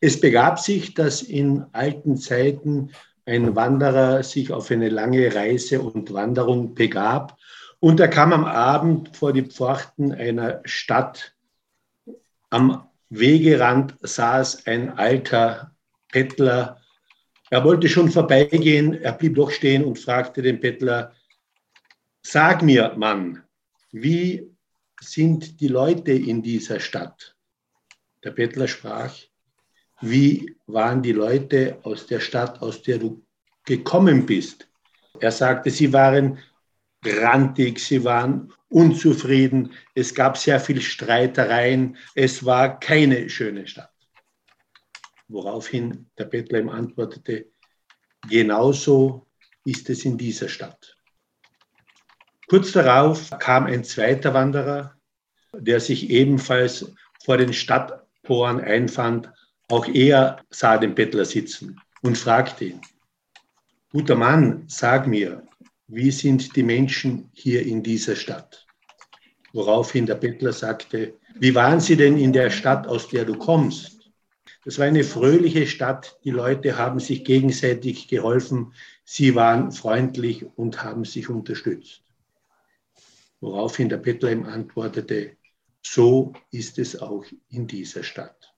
Es begab sich, dass in alten Zeiten ein Wanderer sich auf eine lange Reise und Wanderung begab und er kam am Abend vor die Pforten einer Stadt. Am Wegerand saß ein alter Bettler. Er wollte schon vorbeigehen, er blieb doch stehen und fragte den Bettler, Sag mir, Mann, wie sind die Leute in dieser Stadt? Der Bettler sprach, wie waren die Leute aus der Stadt, aus der du gekommen bist? Er sagte, sie waren grantig, sie waren unzufrieden, es gab sehr viel Streitereien, es war keine schöne Stadt. Woraufhin der Bettler ihm antwortete, genauso ist es in dieser Stadt. Kurz darauf kam ein zweiter Wanderer, der sich ebenfalls vor den Stadttoren einfand. Auch er sah den Bettler sitzen und fragte ihn, guter Mann, sag mir, wie sind die Menschen hier in dieser Stadt? Woraufhin der Bettler sagte, wie waren sie denn in der Stadt, aus der du kommst? Das war eine fröhliche Stadt, die Leute haben sich gegenseitig geholfen, sie waren freundlich und haben sich unterstützt. Woraufhin der Bettler ihm antwortete, so ist es auch in dieser Stadt.